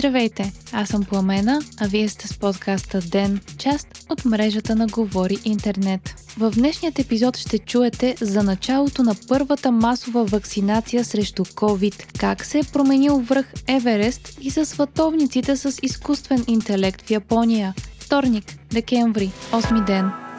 Здравейте, аз съм Пламена, а вие сте с подкаста Ден, част от мрежата на Говори Интернет. В днешният епизод ще чуете за началото на първата масова вакцинация срещу COVID, как се е променил връх Еверест и за световниците с изкуствен интелект в Япония. Вторник, декември, 8 ден.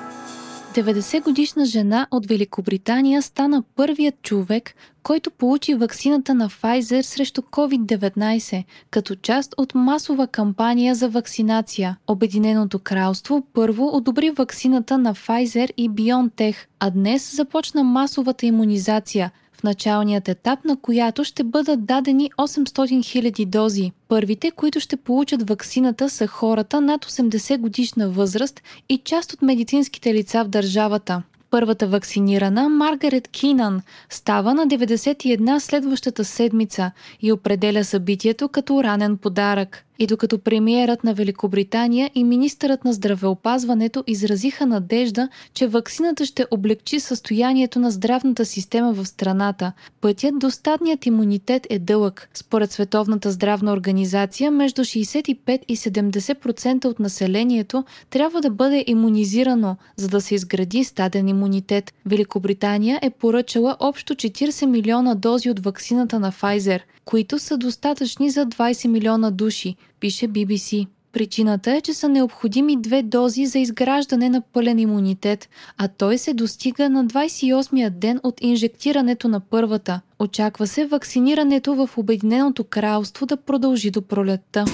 90-годишна жена от Великобритания стана първият човек, който получи ваксината на Pfizer срещу COVID-19, като част от масова кампания за вакцинация. Обединеното кралство първо одобри ваксината на Pfizer и BioNTech, а днес започна масовата иммунизация, началният етап на която ще бъдат дадени 800 000 дози. Първите, които ще получат ваксината са хората над 80 годишна възраст и част от медицинските лица в държавата. Първата вакцинирана, Маргарет Кинан, става на 91 следващата седмица и определя събитието като ранен подарък. И докато премиерът на Великобритания и министърът на здравеопазването изразиха надежда, че ваксината ще облегчи състоянието на здравната система в страната, пътят до стадният имунитет е дълъг. Според Световната здравна организация, между 65 и 70% от населението трябва да бъде иммунизирано, за да се изгради стаден имунитет. Великобритания е поръчала общо 40 милиона дози от ваксината на Pfizer, които са достатъчни за 20 милиона души, пише BBC. Причината е, че са необходими две дози за изграждане на пълен имунитет, а той се достига на 28-я ден от инжектирането на първата. Очаква се вакцинирането в Обединеното кралство да продължи до пролетта.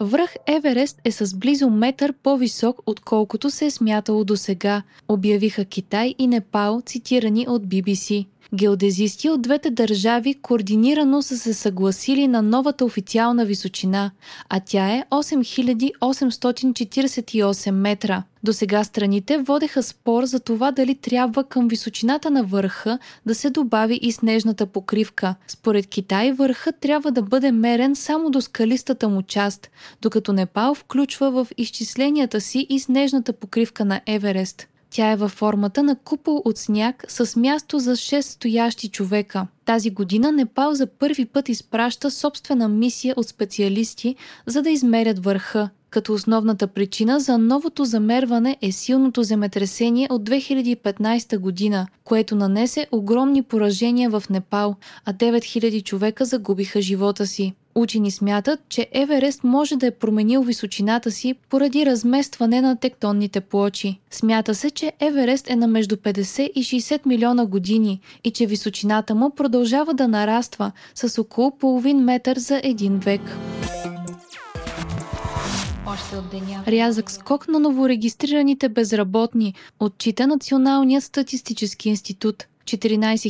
Връх Еверест е с близо метър по-висок, отколкото се е смятало до сега, обявиха Китай и Непал, цитирани от BBC. Геодезисти от двете държави координирано са се съгласили на новата официална височина, а тя е 8848 метра. До сега страните водеха спор за това дали трябва към височината на върха да се добави и снежната покривка. Според Китай върхът трябва да бъде мерен само до скалистата му част, докато Непал включва в изчисленията си и снежната покривка на Еверест. Тя е във формата на купол от сняг с място за 6 стоящи човека. Тази година Непал за първи път изпраща собствена мисия от специалисти, за да измерят върха, като основната причина за новото замерване е силното земетресение от 2015 година, което нанесе огромни поражения в Непал, а 9000 човека загубиха живота си. Учени смятат, че Еверест може да е променил височината си поради разместване на тектонните плочи. Смята се, че Еверест е на между 50 и 60 милиона години и че височината му продължава да нараства с около половин метър за един век. Рязък скок на новорегистрираните безработни, отчита Националният статистически институт. 14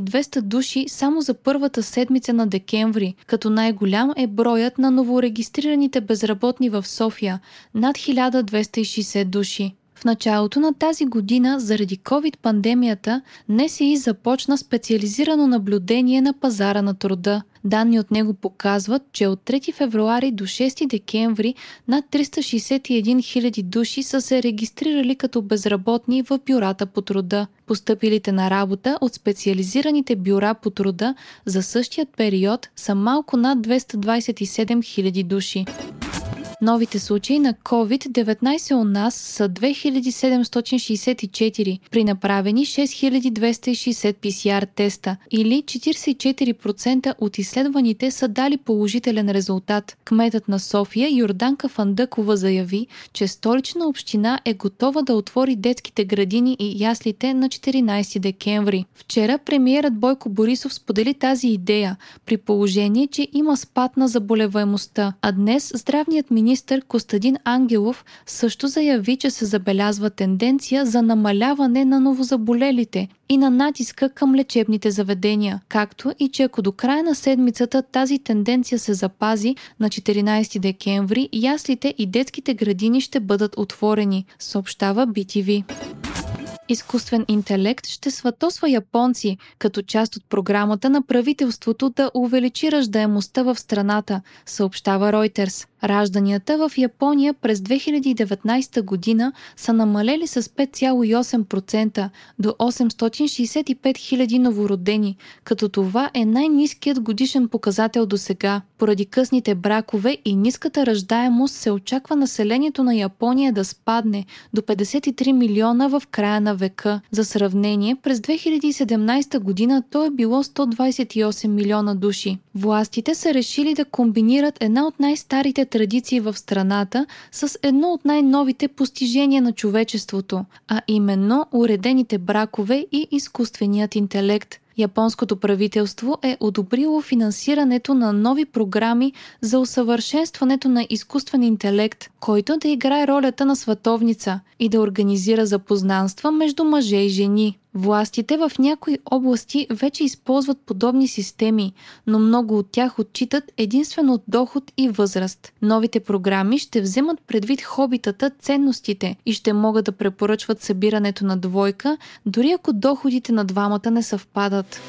200 души само за първата седмица на декември, като най-голям е броят на новорегистрираните безработни в София – над 1260 души. В началото на тази година, заради COVID-пандемията, НСИ започна специализирано наблюдение на пазара на труда. Данни от него показват, че от 3 февруари до 6 декември над 361 000 души са се регистрирали като безработни в бюрата по труда. Постъпилите на работа от специализираните бюра по труда за същия период са малко над 227 000 души. Новите случаи на COVID-19 у нас са 2764 при направени 6260 PCR теста или 44% от изследваните са дали положителен резултат. Кметът на София Йорданка Фандъкова заяви, че столична община е готова да отвори детските градини и яслите на 14 декември. Вчера премиерът Бойко Борисов сподели тази идея, при положение, че има спад на заболеваемостта, а днес здравният министр министр Костадин Ангелов също заяви, че се забелязва тенденция за намаляване на новозаболелите и на натиска към лечебните заведения, както и че ако до края на седмицата тази тенденция се запази на 14 декември, яслите и детските градини ще бъдат отворени, съобщава BTV изкуствен интелект ще сватосва японци като част от програмата на правителството да увеличи ръждаемостта в страната, съобщава Reuters. Ражданията в Япония през 2019 година са намалели с 5,8% до 865 000 новородени, като това е най-низкият годишен показател до сега. Поради късните бракове и ниската раждаемост се очаква населението на Япония да спадне до 53 милиона в края на века. За сравнение, през 2017 година то е било 128 милиона души. Властите са решили да комбинират една от най-старите традиции в страната с едно от най-новите постижения на човечеството, а именно уредените бракове и изкуственият интелект – Японското правителство е одобрило финансирането на нови програми за усъвършенстването на изкуствен интелект, който да играе ролята на световница и да организира запознанства между мъже и жени. Властите в някои области вече използват подобни системи, но много от тях отчитат единствено доход и възраст. Новите програми ще вземат предвид хобитата, ценностите и ще могат да препоръчват събирането на двойка, дори ако доходите на двамата не съвпадат.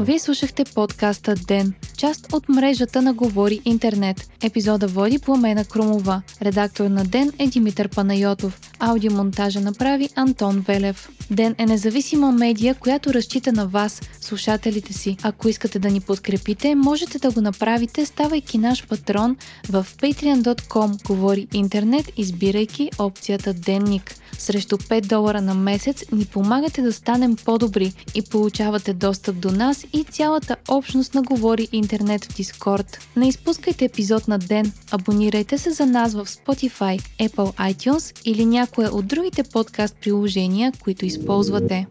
Вие слушахте подкаста Ден, част от мрежата на Говори Интернет. Епизода води Пламена Крумова. Редактор на Ден е Димитър Панайотов. Аудиомонтажа направи Антон Велев. Ден е независима медия, която разчита на вас, слушателите си. Ако искате да ни подкрепите, можете да го направите, ставайки наш патрон в patreon.com Говори Интернет, избирайки опцията Денник. Срещу 5 долара на месец ни помагате да станем по-добри и получавате достъп до нас и цялата общност на Говори интернет в Дискорд. Не изпускайте епизод на ден, абонирайте се за нас в Spotify, Apple iTunes или някое от другите подкаст приложения, които използвате.